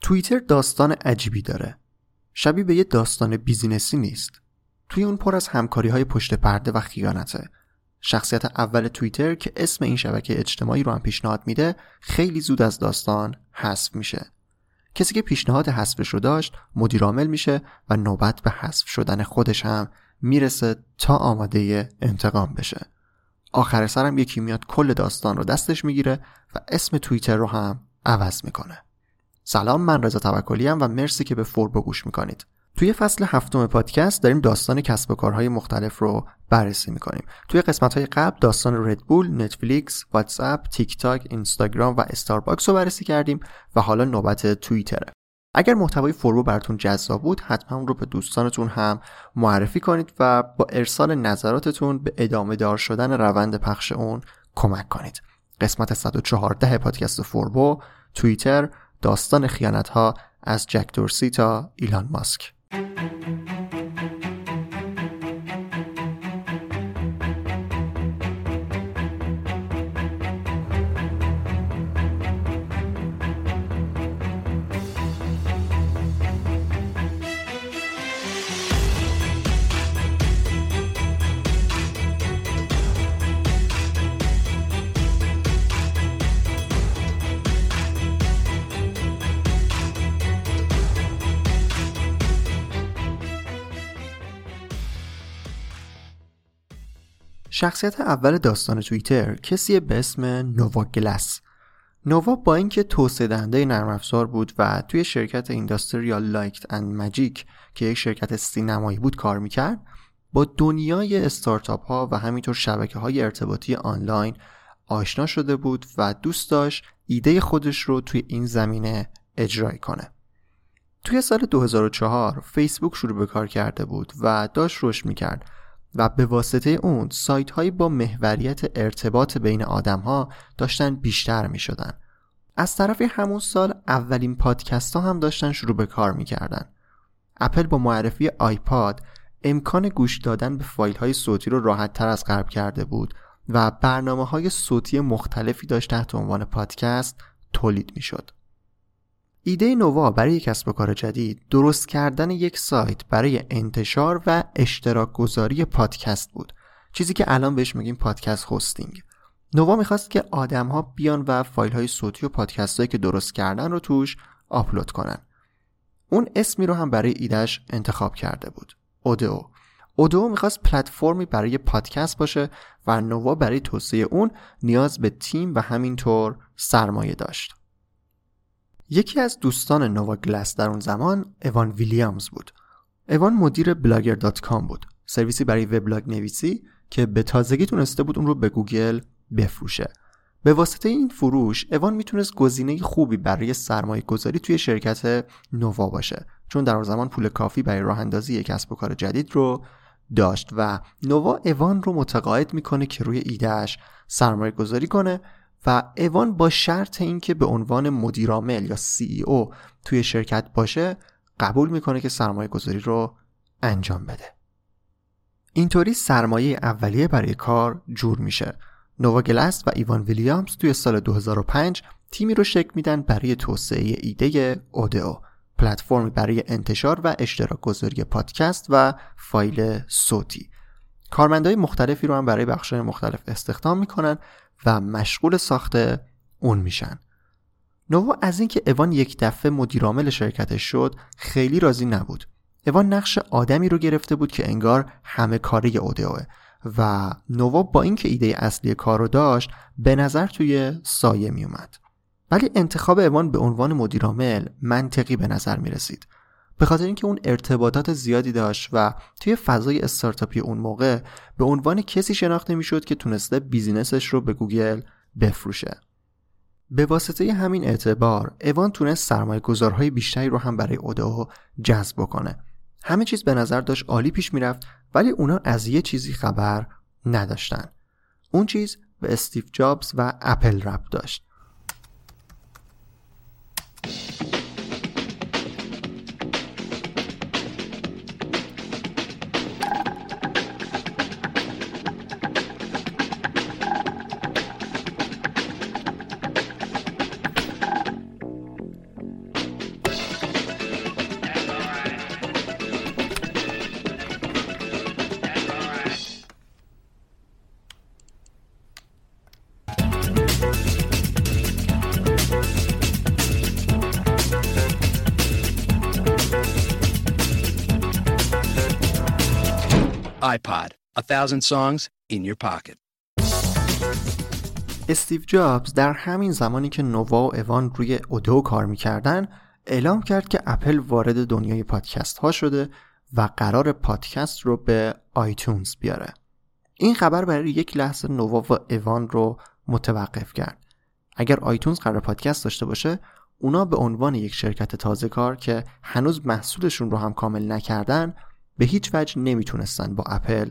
توییتر داستان عجیبی داره. شبیه به یه داستان بیزینسی نیست. توی اون پر از همکاری های پشت پرده و خیانته. شخصیت اول توییتر که اسم این شبکه اجتماعی رو هم پیشنهاد میده خیلی زود از داستان حذف میشه. کسی که پیشنهاد حذفش رو داشت مدیرعامل میشه و نوبت به حذف شدن خودش هم می‌رسه تا آماده انتقام بشه. آخر سرم یکی میاد کل داستان رو دستش می‌گیره و اسم توییتر رو هم عوض می‌کنه. سلام من رضا توکلی و مرسی که به فوربو گوش می‌کنید. توی فصل هفتم پادکست داریم داستان کسب و کارهای مختلف رو بررسی می‌کنیم. توی قسمت های قبل داستان ردبول، نتفلیکس، واتساپ، تیک تاک، اینستاگرام و استارباکس رو بررسی کردیم و حالا نوبت توییتره. اگر محتوای فوربو براتون جذاب بود حتما رو به دوستانتون هم معرفی کنید و با ارسال نظراتتون به ادامه دار شدن روند پخش اون کمک کنید. قسمت 114 پادکست فوربو، توییتر، داستان خیانت ها از جک دورسی تا ایلان ماسک. شخصیت اول داستان توییتر کسی به اسم نووا گلس. نووا با اینکه توسعه دهنده نرم افزار بود و توی شرکت Industrial Light and Magic که یک شرکت سینمایی بود کار می‌کرد با دنیای استارتاپ ها و همینطور شبکه های ارتباطی آنلاین آشنا شده بود و دوست داشت ایده خودش رو توی این زمینه اجرا کنه. توی سال 2004 فیسبوک شروع به کار کرده بود و داشت رشد می‌کرد. و به واسطه اون سایت هایی با محوریت ارتباط بین آدم ها داشتن بیشتر می شدن. از طرف همون سال اولین پادکست ها هم داشتن شروع به کار می کردن. اپل با معرفی آیپاد امکان گوش دادن به فایل های صوتی رو راحت تر از قرب کرده بود و برنامه های صوتی مختلفی داشت تحت عنوان پادکست تولید می شد. ایده نووا برای کسب و کار جدید درست کردن یک سایت برای انتشار و اشتراک گذاری پادکست بود. چیزی که الان بهش میگیم پادکست هستینگ. نووا می‌خواست که آدم ها بیان و فایل های صوتی و پادکست هایی که درست کردن رو توش آپلود کنن. اون اسمی رو هم برای ایدهش انتخاب کرده بود. اودو اودو می‌خواست پلتفرمی برای پادکست باشه و نووا برای توسعه اون نیاز به تیم و همینطور سرمایه داشت. یکی از دوستان نووا گلس در اون زمان اوان ویلیامز بود. اوان مدیر Blogger.com بود. سرویسی برای وبلاگ نویسی که به تازگی تونسته بود اون رو به گوگل بفروشه. به واسطه این فروش اوان می‌تونست گزینه خوبی برای سرمایه گذاری توی شرکت نووا باشه چون در زمان پول کافی برای راه اندازی یک کسب و کار جدید رو داشت و نووا اوان رو متقاعد می‌کنه که روی ایدهش سرمایه گذاری کنه و اوان با شرط اینکه به عنوان مدیرعامل یا CEO توی شرکت باشه قبول می‌کنه که سرمایه گذاری رو انجام بده. اینطوری سرمایه اولیه برای کار جور میشه. نووا گلست و ایوان ویلیامز توی سال 2005 تیمی رو شکل میدن برای توسعه ایده اودئو پلتفرمی برای انتشار و اشتراک گذاری پادکست و فایل صوتی. کارمندهای مختلفی رو هم برای بخشهای مختلف استخدام می‌کنن و مشغول ساخت اون میشن. نووا از اینکه اوان یک دفعه مدیرعامل شرکتش شد خیلی راضی نبود. اوان نقش آدمی رو گرفته بود که انگار همه کاره Odeo ئه و نووا با اینکه ایده اصلی کار رو داشت به نظر توی سایه می اومد ولی انتخاب اوان به عنوان مدیرعامل منطقی به نظر می رسید به خاطر اینکه اون ارتباطات زیادی داشت و توی فضای استارتاپی اون موقع به عنوان کسی شناخته می‌شد که تونسته business ش رو به گوگل بفروشه. به واسطه همین اعتبار اوان تونست سرمایه گذارهای بیشتری رو هم برای اودو جذب کنه همه چیز به نظر داشت عالی پیش می‌رفت ولی اونا از یه چیزی خبر نداشتن. اون چیز به استیو جابز و اپل رب داشت. iPod. A thousand songs in your pocket. استیو جابز در همین زمانی که نووا و اوان روی اودو کار می‌کردن اعلام کرد که اپل وارد دنیای پادکست ها شده و قرار پادکست رو به آیتونز بیاره این خبر برای یک لحظه نووا و اوان رو متوقف کرد اگر آیتونز قرار پادکست داشته باشه اونا به عنوان یک شرکت تازه کار که هنوز محصولشون رو هم کامل نکردن به هیچ وجه نمی‌تونستن با اپل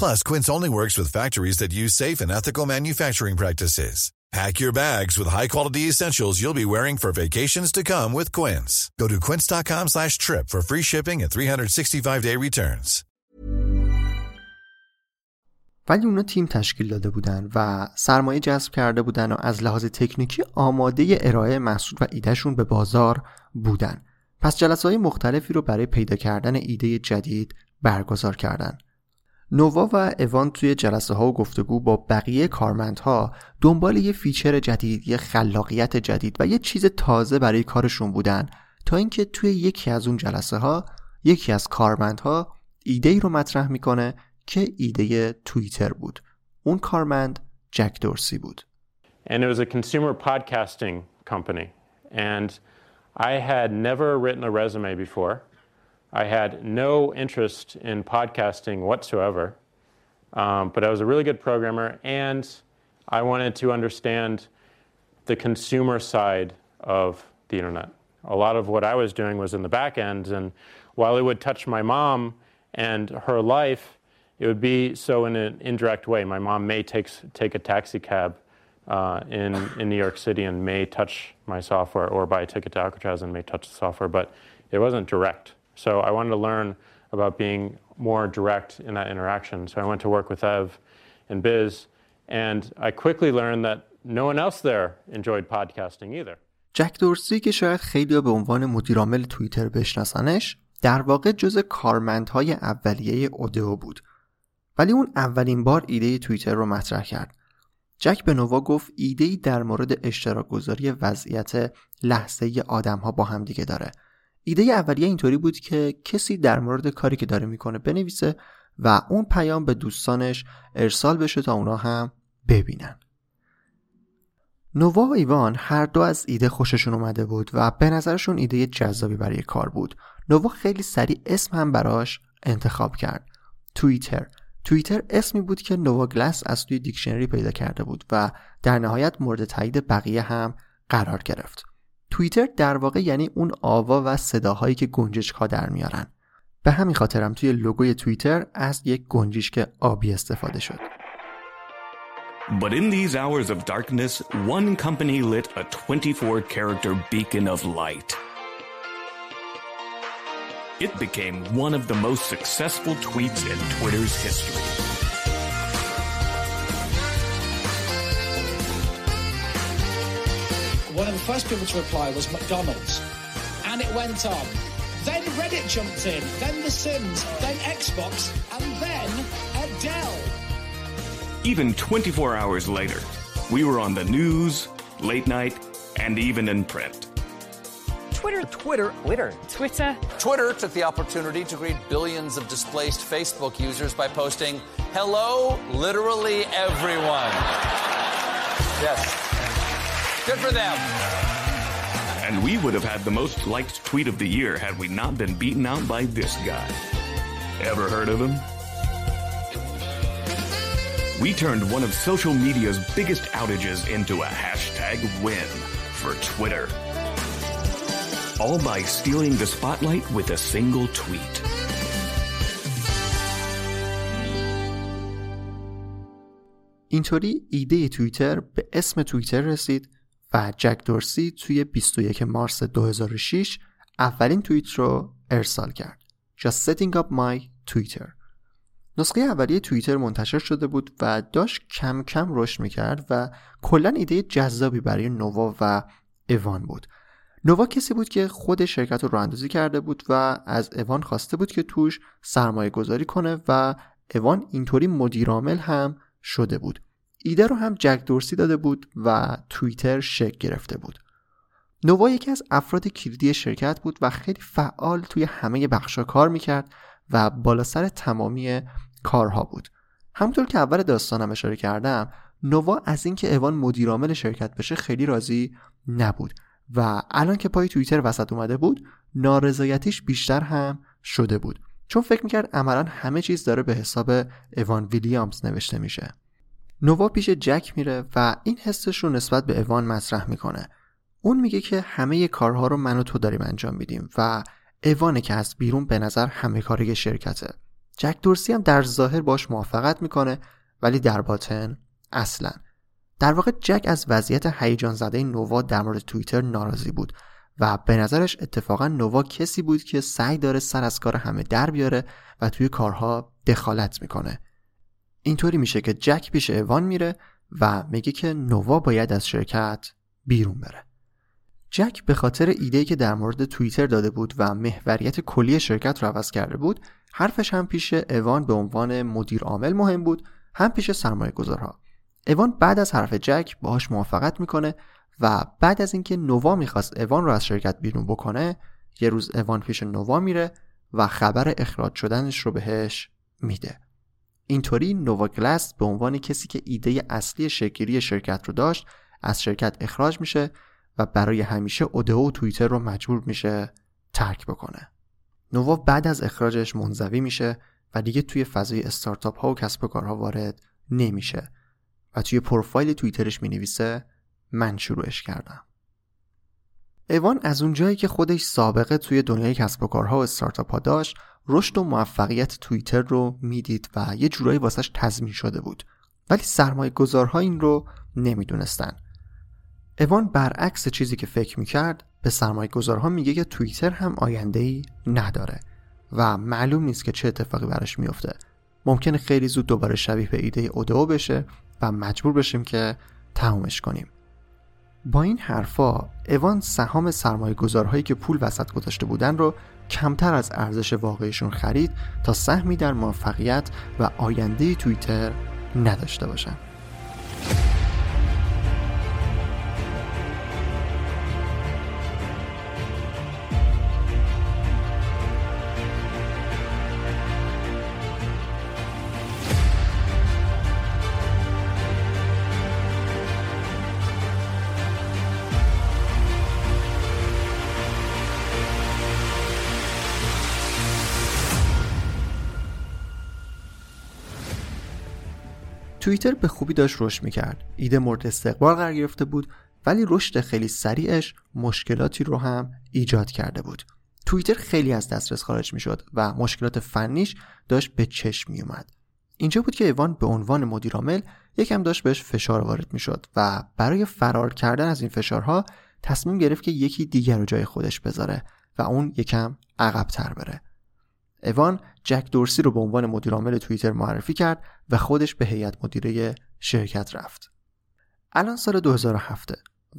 Plus, Quince only works with factories that use safe and ethical manufacturing practices. Pack your bags with high-quality essentials you'll be wearing for vacations to come with Quince. Go to quince.com slash trip for free shipping and 365-day returns. ولی اونا تیم تشکیل داده بودن و سرمایه جذب کرده بودن و از لحاظ تکنیکی آماده ارائه محصول و ایدهشون به بازار بودن. پس جلسه های مختلفی رو برای پیدا کردن ایده جدید برگزار کردن. نووا و اوان توی جلسه ها و گفتگو با بقیه کارمندها دنبال یه فیچر جدید، یه خلاقیت جدید و یه چیز تازه برای کارشون بودن تا اینکه توی یکی از اون جلسه ها یکی از کارمندها ایده ای رو مطرح می‌کنه که ایده توییتر بود. اون کارمند جک دورسی بود. And it was a consumer podcasting company and I had never written a resume before. I had no interest in podcasting whatsoever, um, but I was a really good programmer and I wanted to understand the consumer side of the internet. A lot of what I was doing was in the back end, and while it would touch my mom and her life, it would be so in an indirect way. My mom may take, take a taxi cab uh, in, in New York City and may touch my software or buy a ticket to Alcatraz and may touch the software, but it wasn't direct. So I wanted to learn about being more direct in that interaction. So I went to work with Ev and Biz, and I quickly learned that no one else there enjoyed podcasting either. جک دورسی که شاید خیلی به عنوان مدیرعامل توییتر بشناسنش در واقع جز کارمندهای اولیه اودئو بود ولی اون اولین بار ایده توییتر رو مطرح کرد جک به نووا گفت ایده در مورد اشتراک گذاری وضعیت لحظه آدم ها با هم دیگه داره ایده اولیه اینطوری بود که کسی در مورد کاری که داره می‌کنه بنویسه و اون پیام به دوستانش ارسال بشه تا اونا هم ببینن. نووا و ایوان هر دو از ایده خوششون اومده بود و به نظرشون ایده جذابی برای کار بود. نووا خیلی سریع اسم هم براش انتخاب کرد. توییتر. توییتر اسمی بود که نووا گلاس از توی دیکشنری پیدا کرده بود و در نهایت مورد تایید بقیه هم قرار گرفت. توییتر در واقع یعنی اون آوا و صداهایی که گنجشک ها در میارن به همین خاطرم توی لوگوی توییتر از یک گنجشک آبی استفاده شد But in these hours of darkness, one company lit a 24 character beacon of light. It became one of the most successful tweets in Twitter's history. One of the first people to reply was McDonald's. And it went on. Then Reddit jumped in, then The Sims, then Xbox, and then Adele. Even 24 hours later, we were on the news, late night, and even in print. Twitter, Twitter, Twitter, Twitter. Twitter took the opportunity to greet billions of displaced Facebook users by posting, Hello, literally everyone. yes. Good for them. And we would have had the most liked tweet of the year had we not been beaten out by this guy. Ever heard of him? We turned one of social media's biggest outages into a hashtag win for Twitter. All by stealing the spotlight with a single tweet. اینطوری ایده توییتر به اسم توییتر رسید و جک دورسی توی 21 مارس 2006 اولین توییت رو ارسال کرد. Just setting up my Twitter. نسخه اولیه توییتر منتشر شده بود و داشت کم کم رشد می‌کرد و کلا ایده جذابی برای نووا و اوان بود. نووا کسی بود که خود شرکت رو راه اندازی کرده بود و از اوان خواسته بود که توش سرمایه گذاری کنه و اوان اینطوری مدیرعامل هم شده بود. ایده رو هم جک دورسی داده بود و توییتر شکل گرفته بود. نووا یکی از افراد کلیدی شرکت بود و خیلی فعال توی همه بخشا کار می‌کرد و بالا سر تمامی کارها بود. همونطور که اول داستانم اشاره کردم نووا از اینکه اوان مدیرعامل شرکت بشه خیلی راضی نبود و الان که پای توییتر وسط اومده بود نارضایتیش بیشتر هم شده بود چون فکر می‌کرد عملا همه چیز داره به حساب اوان ویلیامز نوشته میشه نووا پیش جک میره و این حسش رو نسبت به اوان مطرح می‌کنه. اون میگه که همه کارها رو من و تو داریم انجام میدیم و اوانه که از بیرون به نظر همه کاری شرکته. جک دورسی هم در ظاهر باش موافقت می‌کنه ولی در باطن اصلا. در واقع جک از وضعیت هیجان زده نووا در مورد توییتر ناراضی بود و به نظرش اتفاقا نووا کسی بود که سعی داره سر از کار همه در بیاره و توی کارها دخالت می‌کنه. اینطوری میشه که جک پیش اوان میره و میگه که نووا باید از شرکت بیرون بره. جک به خاطر ایده که در مورد توییتر داده بود و محوریت کلی شرکت رو عوض کرده بود حرفش هم پیش اوان به عنوان مدیر عامل مهم بود هم پیش سرمایه گذارها اوان بعد از حرف جک باهاش موافقت می‌کنه و بعد از اینکه نووا می‌خواست اوان رو از شرکت بیرون بکنه یه روز اوان پیش نووا میره و خبر اخراج شدنش رو بهش میده. اینطوری نووا گلاس به عنوان کسی که ایده اصلی شکلی شرکت رو داشت از شرکت اخراج میشه و برای همیشه اودئو و توییتر رو مجبور میشه ترک بکنه. نووا بعد از اخراجش منزوی میشه و دیگه توی فضای استارتاپ ها و کسب و کارها وارد نمیشه و توی پروفایل توییترش می نویسه من شروعش کردم. ایوان از اون جایی که خودش سابقه توی دنیای کسب و کارها و استارتاپ ها داشت رشد و موفقیت توییتر رو می‌دید و یه جورایی واسش تضمین شده بود. ولی سرمایه گذارها این رو نمی‌دونستن. اوان برعکس چیزی که فکر می‌کرد به سرمایه گذارها میگه که توییتر هم آینده ای نداره و معلوم نیست که چه اتفاقی براش میفته ممکنه خیلی زود دوباره شبیه به ایده اودو بشه و مجبور بشیم که تمومش کنیم. با این حرفا اوان سهام سرمایه گذارهایی که پول وسط گذاشته بودن رو کمتر از ارزش واقعیشون خرید تا سهمی در موفقیت و آینده توییتر نداشته باشن. توییتر به خوبی داشت رشد می‌کرد. ایده مورد استقبال قرار گرفته بود ولی رشد خیلی سریعش مشکلاتی رو هم ایجاد کرده بود. توییتر خیلی از دسترس خارج می‌شد و مشکلات فنیش داشت به چشم میومد اینجا بود که ایوان به عنوان مدیرعامل یکم داشت بهش فشار وارد می‌شد و برای فرار کردن از این فشارها تصمیم گرفت که یکی دیگر رو جای خودش بذاره و اون یکم عقبتر بره. اوان جک دورسی رو به عنوان مدیرعامل توییتر معرفی کرد و خودش به هیئت مدیره شرکت رفت. الان سال 2007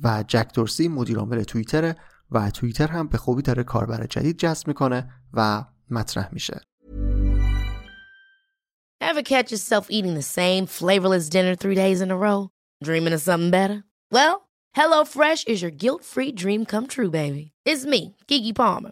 و جک دورسی مدیرعامل توییتر و توییتر هم به خوبی داره کاربر جدید جذب می‌کنه و مطرح میشه. Ever catch yourself eating the same flavorless dinner three days in a row? Dreaming of something better? Well, HelloFresh is your guilt-free dream come true, baby. It's me, Kiki Palmer.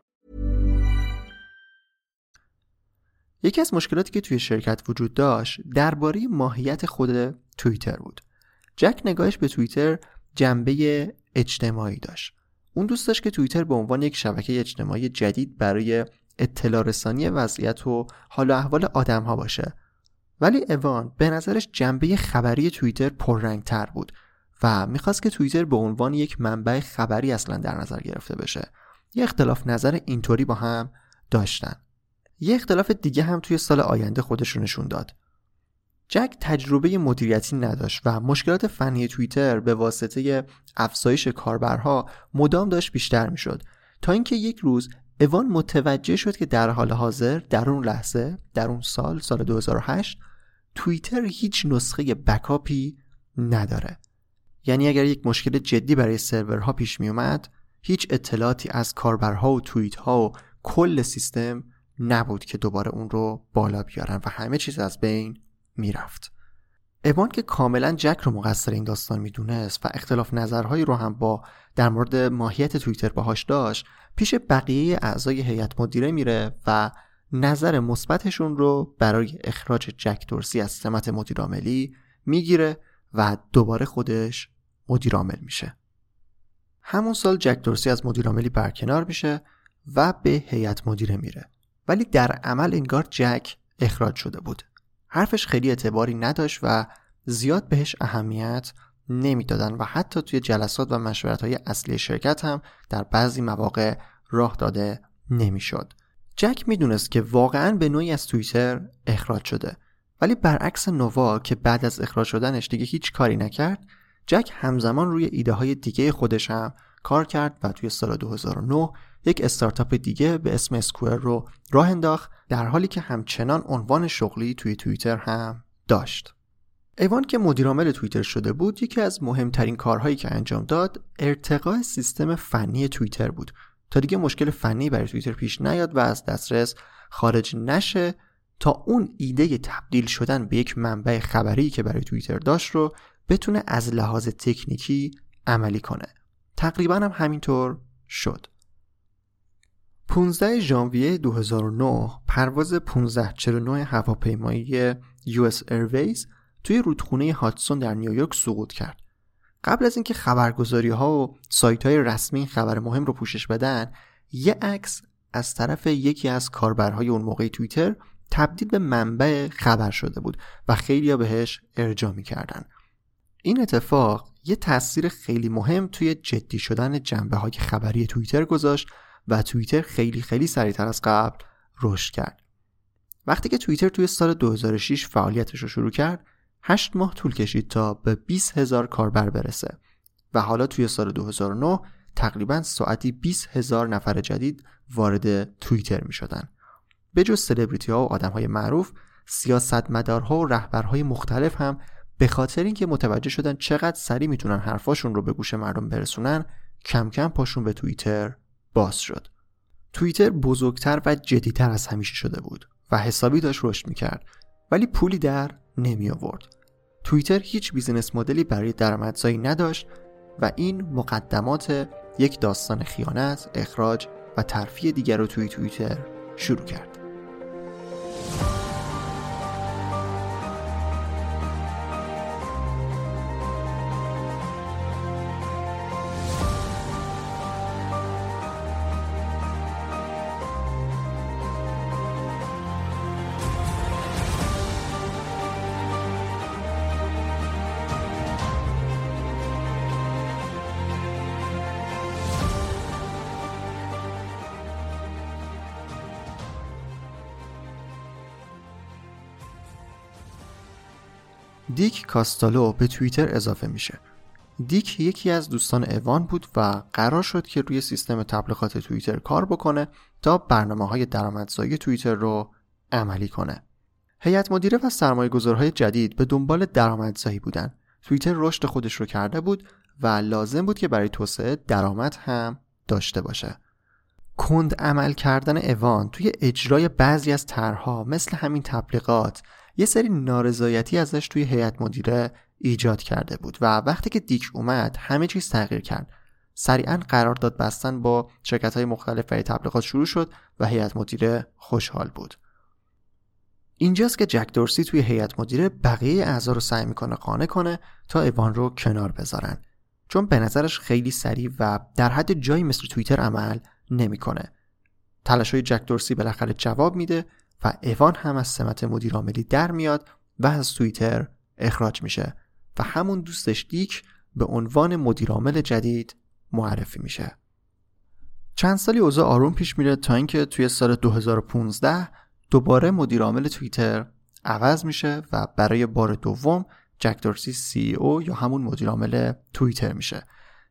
یکی از مشکلاتی که توی شرکت وجود داشت درباره ماهیت خود توییتر بود. جک نگاهش به توییتر جنبه اجتماعی داشت. اون دوست داشت که توییتر به عنوان یک شبکه اجتماعی جدید برای اطلاع رسانی وضعیت و حال و احوال آدم ها باشه. ولی اوان به نظرش جنبه خبری توییتر پررنگ تر بود و می‌خواست که توییتر به عنوان یک منبع خبری اصلا در نظر گرفته بشه. یه اختلاف نظر اینطوری با هم داشتن. یه اختلاف دیگه هم توی سال آینده خودش رو نشون داد. جک تجربه مدیریتی نداشت و مشکلات فنی توییتر به واسطه افزایش کاربرها مدام داشت بیشتر می‌شد تا اینکه یک روز اوان متوجه شد که در حال حاضر در اون لحظه در اون سال سال 2008 توییتر هیچ نسخه بکاپی نداره یعنی اگر یک مشکل جدی برای سرورها پیش می اومد هیچ اطلاعاتی از کاربرها و توییت ها و کل سیستم نبود که دوباره اون رو بالا بیارن و همه چیز از بین می‌رفت. اوان که کاملا جک رو مقصر این داستان می‌دونست و اختلاف نظرهایی رو هم با در مورد ماهیت توییتر باهاش داشت پیش بقیه اعضای هیئت مدیره میره و نظر مثبتشون رو برای اخراج جک دورسی از سمت مدیرعاملی می‌گیره و دوباره خودش مدیرعامل میشه. همون سال جک دورسی از مدیرعاملی برکنار میشه و به هیئت مدیره میره. ولی در عمل انگار جک اخراج شده بود حرفش خیلی اعتباری نداشت و زیاد بهش اهمیت نمی‌دادن و حتی توی جلسات و مشورت های اصلی شرکت هم در بعضی مواقع راه داده نمی‌شد. جک می‌دونست که واقعا به نوعی از توییتر اخراج شده ولی برعکس نووا که بعد از اخراج شدنش دیگه هیچ کاری نکرد جک همزمان روی ایده های دیگه خودش هم کار کرد و توی سال 2009 یک استارتاپ دیگه به اسم اسکوئر رو راه انداخت در حالی که همچنان عنوان شغلی توی توییتر هم داشت. ایوان که مدیرعامل توییتر شده بود یکی از مهمترین کارهایی که انجام داد ارتقاء سیستم فنی توییتر بود. تا دیگه مشکل فنی برای توییتر پیش نیاد و از دسترس خارج نشه تا اون ایده تبدیل شدن به یک منبع خبری که برای توییتر داشت رو بتونه از لحاظ تکنیکی عملی کنه. تقریبا هم همینطور شد. 15 ژانویه 2009 پرواز 1549 هواپیمایی US Airways توی رودخونه هاتسون در نیویورک سقوط کرد. قبل از اینکه خبرگزاری ها و سایت های رسمی خبر مهم رو پوشش بدن، یه عکس از طرف یکی از کاربرهای اون موقع توییتر تبدیل به منبع خبر شده بود و خیلی بهش ارجاع می‌کردن. این اتفاق یه تاثیر خیلی مهم توی جدی شدن جنبه های خبری توییتر گذاشت و توییتر خیلی خیلی سریعتر از قبل رشد کرد. وقتی که توییتر توی سال 2006 فعالیتش رو شروع کرد 8 ماه طول کشید تا به 20 هزار کاربر برسه و حالا توی سال 2009 تقریبا ساعتی 20 هزار نفر جدید وارد توییتر می شدن. به جز سلبریتی ها و آدم های معروف سیاستمدارها و رهبرهای مختلف هم به خاطر اینکه متوجه شدن چقدر سریع می‌تونن حرفاشون رو به گوش مردم برسونن کم کم پاشون به توییتر باز شد. توییتر بزرگتر و جدیتر از همیشه شده بود و حسابی داشت رشد می‌کرد ولی پولی در نمی آورد. توییتر هیچ بیزینس مدلی برای درآمدزایی نداشت و این مقدمات یک داستان خیانت، اخراج و ترفیع دیگر رو توی توییتر شروع کرد. دیک کاستالو به توییتر اضافه میشه. دیک یکی از دوستان اوان بود و قرار شد که روی سیستم تبلیغات توییتر کار بکنه تا برنامه های درآمدزایی توییتر رو عملی کنه. هیئت مدیره و سرمایه گذارهای جدید به دنبال درآمدزایی بودن. توییتر رشد خودش رو کرده بود و لازم بود که برای توسعه درآمد هم داشته باشه. کند عمل کردن اوان توی اجرای بعضی از طرحها مثل همین تبلیغات یه سری نارضایتی ازش توی هیئت مدیره ایجاد کرده بود و وقتی که دیک اومد همه چیز تغییر کرد. سریعا قرارداد بستن با شرکت های مختلف برای تبلیغات شروع شد و هیئت مدیره خوشحال بود. اینجاست که جک دورسی توی هیئت مدیره بقیه اعضا رو سعی می‌کنه قانع کنه تا ایوان رو کنار بذارن. چون به نظرش خیلی سریع و در حد جایی مثل توییتر عمل نمی‌کنه. تلاش های جک دورسی بالاخره جواب میده و ایوان هم از سمت مدیر عاملی در میاد و از توییتر اخراج میشه و همون دوستش دیک به عنوان مدیرعامل جدید معرفی میشه. چند سالی اوضاع آروم پیش میره تا اینکه توی سال 2015 دوباره مدیرعامل توییتر عوض میشه و برای بار دوم جک دورسی سی او یا همون مدیرعامل توییتر میشه.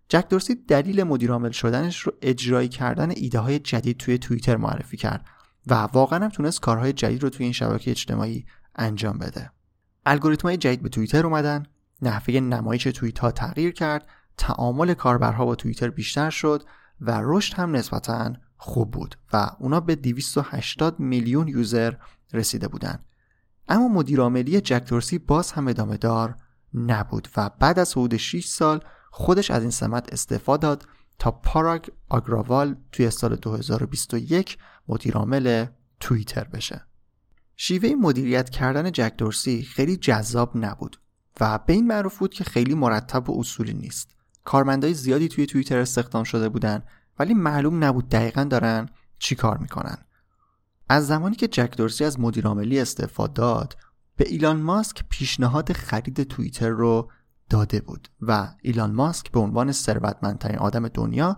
جک دورسی دلیل مدیرعامل شدنش رو اجرایی کردن ایده های جدید توی توییتر معرفی کرد. و واقعا هم تونست کارهای جدید رو توی این شبکه اجتماعی انجام بده. الگوریتم های جدید به توییتر اومدن نحوه نمایش توییت ها تغییر کرد تعامل کاربرها با توییتر بیشتر شد و رشد هم نسبتا خوب بود و اونا به 280 میلیون یوزر رسیده بودن. اما مدیرعاملی جک دورسی باز هم ادامه دار نبود و بعد از حدود 6 سال خودش از این سمت استعفا داد تا پاراگ آگراوال توی سال 2021 مدیرعامل توییتر بشه. شیوه مدیریت کردن جک دورسی خیلی جذاب نبود و به این معروف بود که خیلی مرتب و اصولی نیست. کارمندای زیادی توی توییتر استخدام شده بودن ولی معلوم نبود دقیقا دارن چی کار می‌کنن. از زمانی که جک دورسی از مدیرعاملی استعفا داد به ایلان ماسک پیشنهاد خرید توییتر رو داده بود و ایلان ماسک به عنوان ثروتمندترین آدم دنیا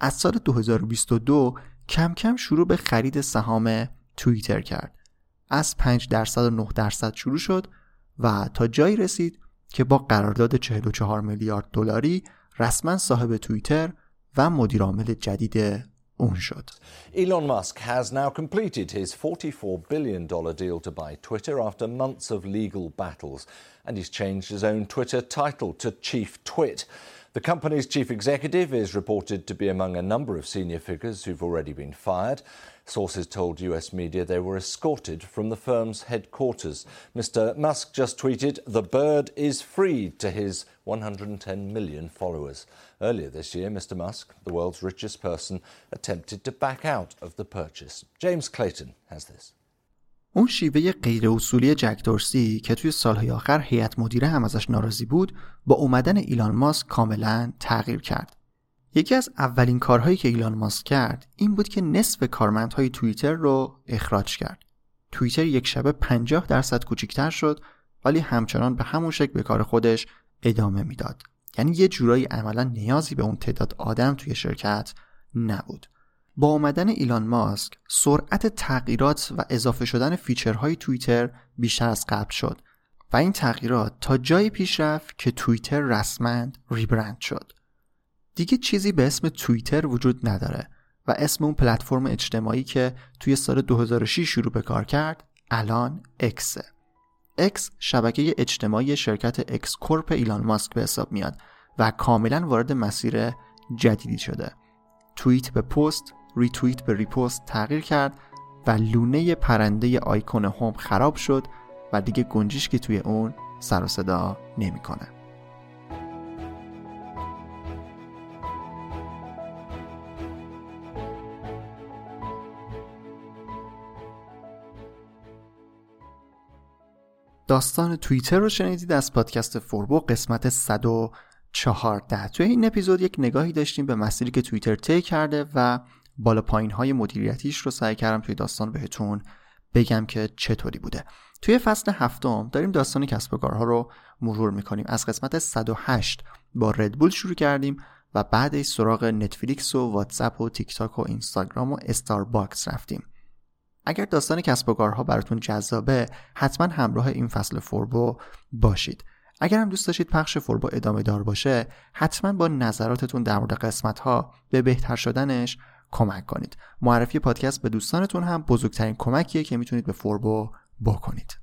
از سال 2022 کم کم شروع به خرید سهام توییتر کرد از 5 درصد و 9 درصد شروع شد و تا جایی رسید که با قرارداد 44 میلیارد دلاری رسما صاحب توییتر و مدیرعامل جدید اون شد. Elon Musk has now completed his 44 billion dollar deal to buy Twitter after months of legal battles and he's changed his own Twitter title to Chief Twit. The company's chief executive is reported to be among a number of senior figures who've already been fired. Sources told US media they were escorted from the firm's headquarters. Mr. Musk just tweeted, The bird is freed to his 110 million followers. Earlier this year, Mr. Musk, the world's richest person, attempted to back out of the purchase. James Clayton has this. اون شیوه غیر اصولی جک دورسی که توی سالهای آخر هیئت مدیره هم ازش ناراضی بود با اومدن ایلان ماسک کاملا تغییر کرد. یکی از اولین کارهایی که ایلان ماسک کرد این بود که نصف کارمندهای توییتر رو اخراج کرد. توییتر یک شبه 50 درصد کوچیکتر شد ولی همچنان به همون شکل به کار خودش ادامه می‌داد. یعنی یه جورایی عملا نیازی به اون تعداد آدم توی شرکت نبود. با آمدن ایلان ماسک سرعت تغییرات و اضافه شدن feature های توییتر بیشتر از قبل شد و این تغییرات تا جایی پیش رفت که توییتر رسما rebrand شد. دیگه چیزی به اسم توییتر وجود نداره و اسم اون پلتفرم اجتماعی که توی سال 2006 شروع به کار کرد الان X ه X شبکه اجتماعی شرکت X Corp ایلان ماسک به حساب میاد و کاملا وارد مسیر جدیدی شده. توییت به پست ریتویت به ریپوست تغییر کرد و لونه پرنده آیکون هوم خراب شد و دیگه گنجشکی توی اون سر و صدا نمی‌کنه. داستان توییتر رو شنیدید از پادکست فوربو قسمت 114 توی این اپیزود یک نگاهی داشتیم به مسیری که توییتر طی کرده و بالا پایین های مدیریتیش رو سعی کردم توی داستان بهتون بگم که چطوری بوده. توی فصل هفتم داریم داستان کسب و کارها رو مرور می‌کنیم. از قسمت 108 با ردبول شروع کردیم و بعدش سراغ نتفلیکس و واتساپ و تیک تاک و اینستاگرام و استارباکس رفتیم. اگر داستان کسب و کارها براتون جذابه حتما همراه این فصل فوربو باشید. اگر هم دوست داشتید پخش فوربو ادامه دار باشه حتما با نظراتتون در مورد قسمت ها به بهتر شدنش کمک کنید. معرفی پادکست به دوستانتون هم بزرگترین کمکیه که می‌تونید به فوربو بکنید.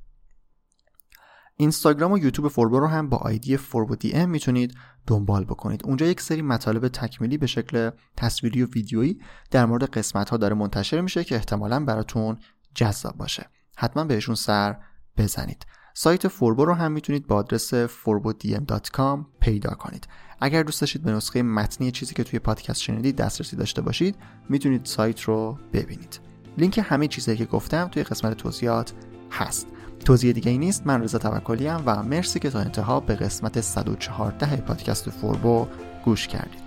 اینستاگرام و یوتیوب فوربو رو هم با آیدی forbodm می‌تونید دنبال بکنید. اونجا یک سری مطالب تکمیلی به شکل تصویری و ویدیویی در مورد قسمت ها داره منتشر میشه که احتمالا براتون جذاب باشه. حتما بهشون سر بزنید. سایت فوربو رو هم می‌تونید با آدرس forbodm.com پیدا کنید. اگر دوست داشتید به نسخه متنی چیزی که توی پادکست شنیدید دسترسی داشته باشید می‌تونید سایت رو ببینید. لینک همه چیزی که گفتم توی قسمت توضیحات هست. توضیح دیگه ای نیست من رضا توکلی و مرسی که تا انتها به قسمت 114 پادکست فوربو گوش کردید.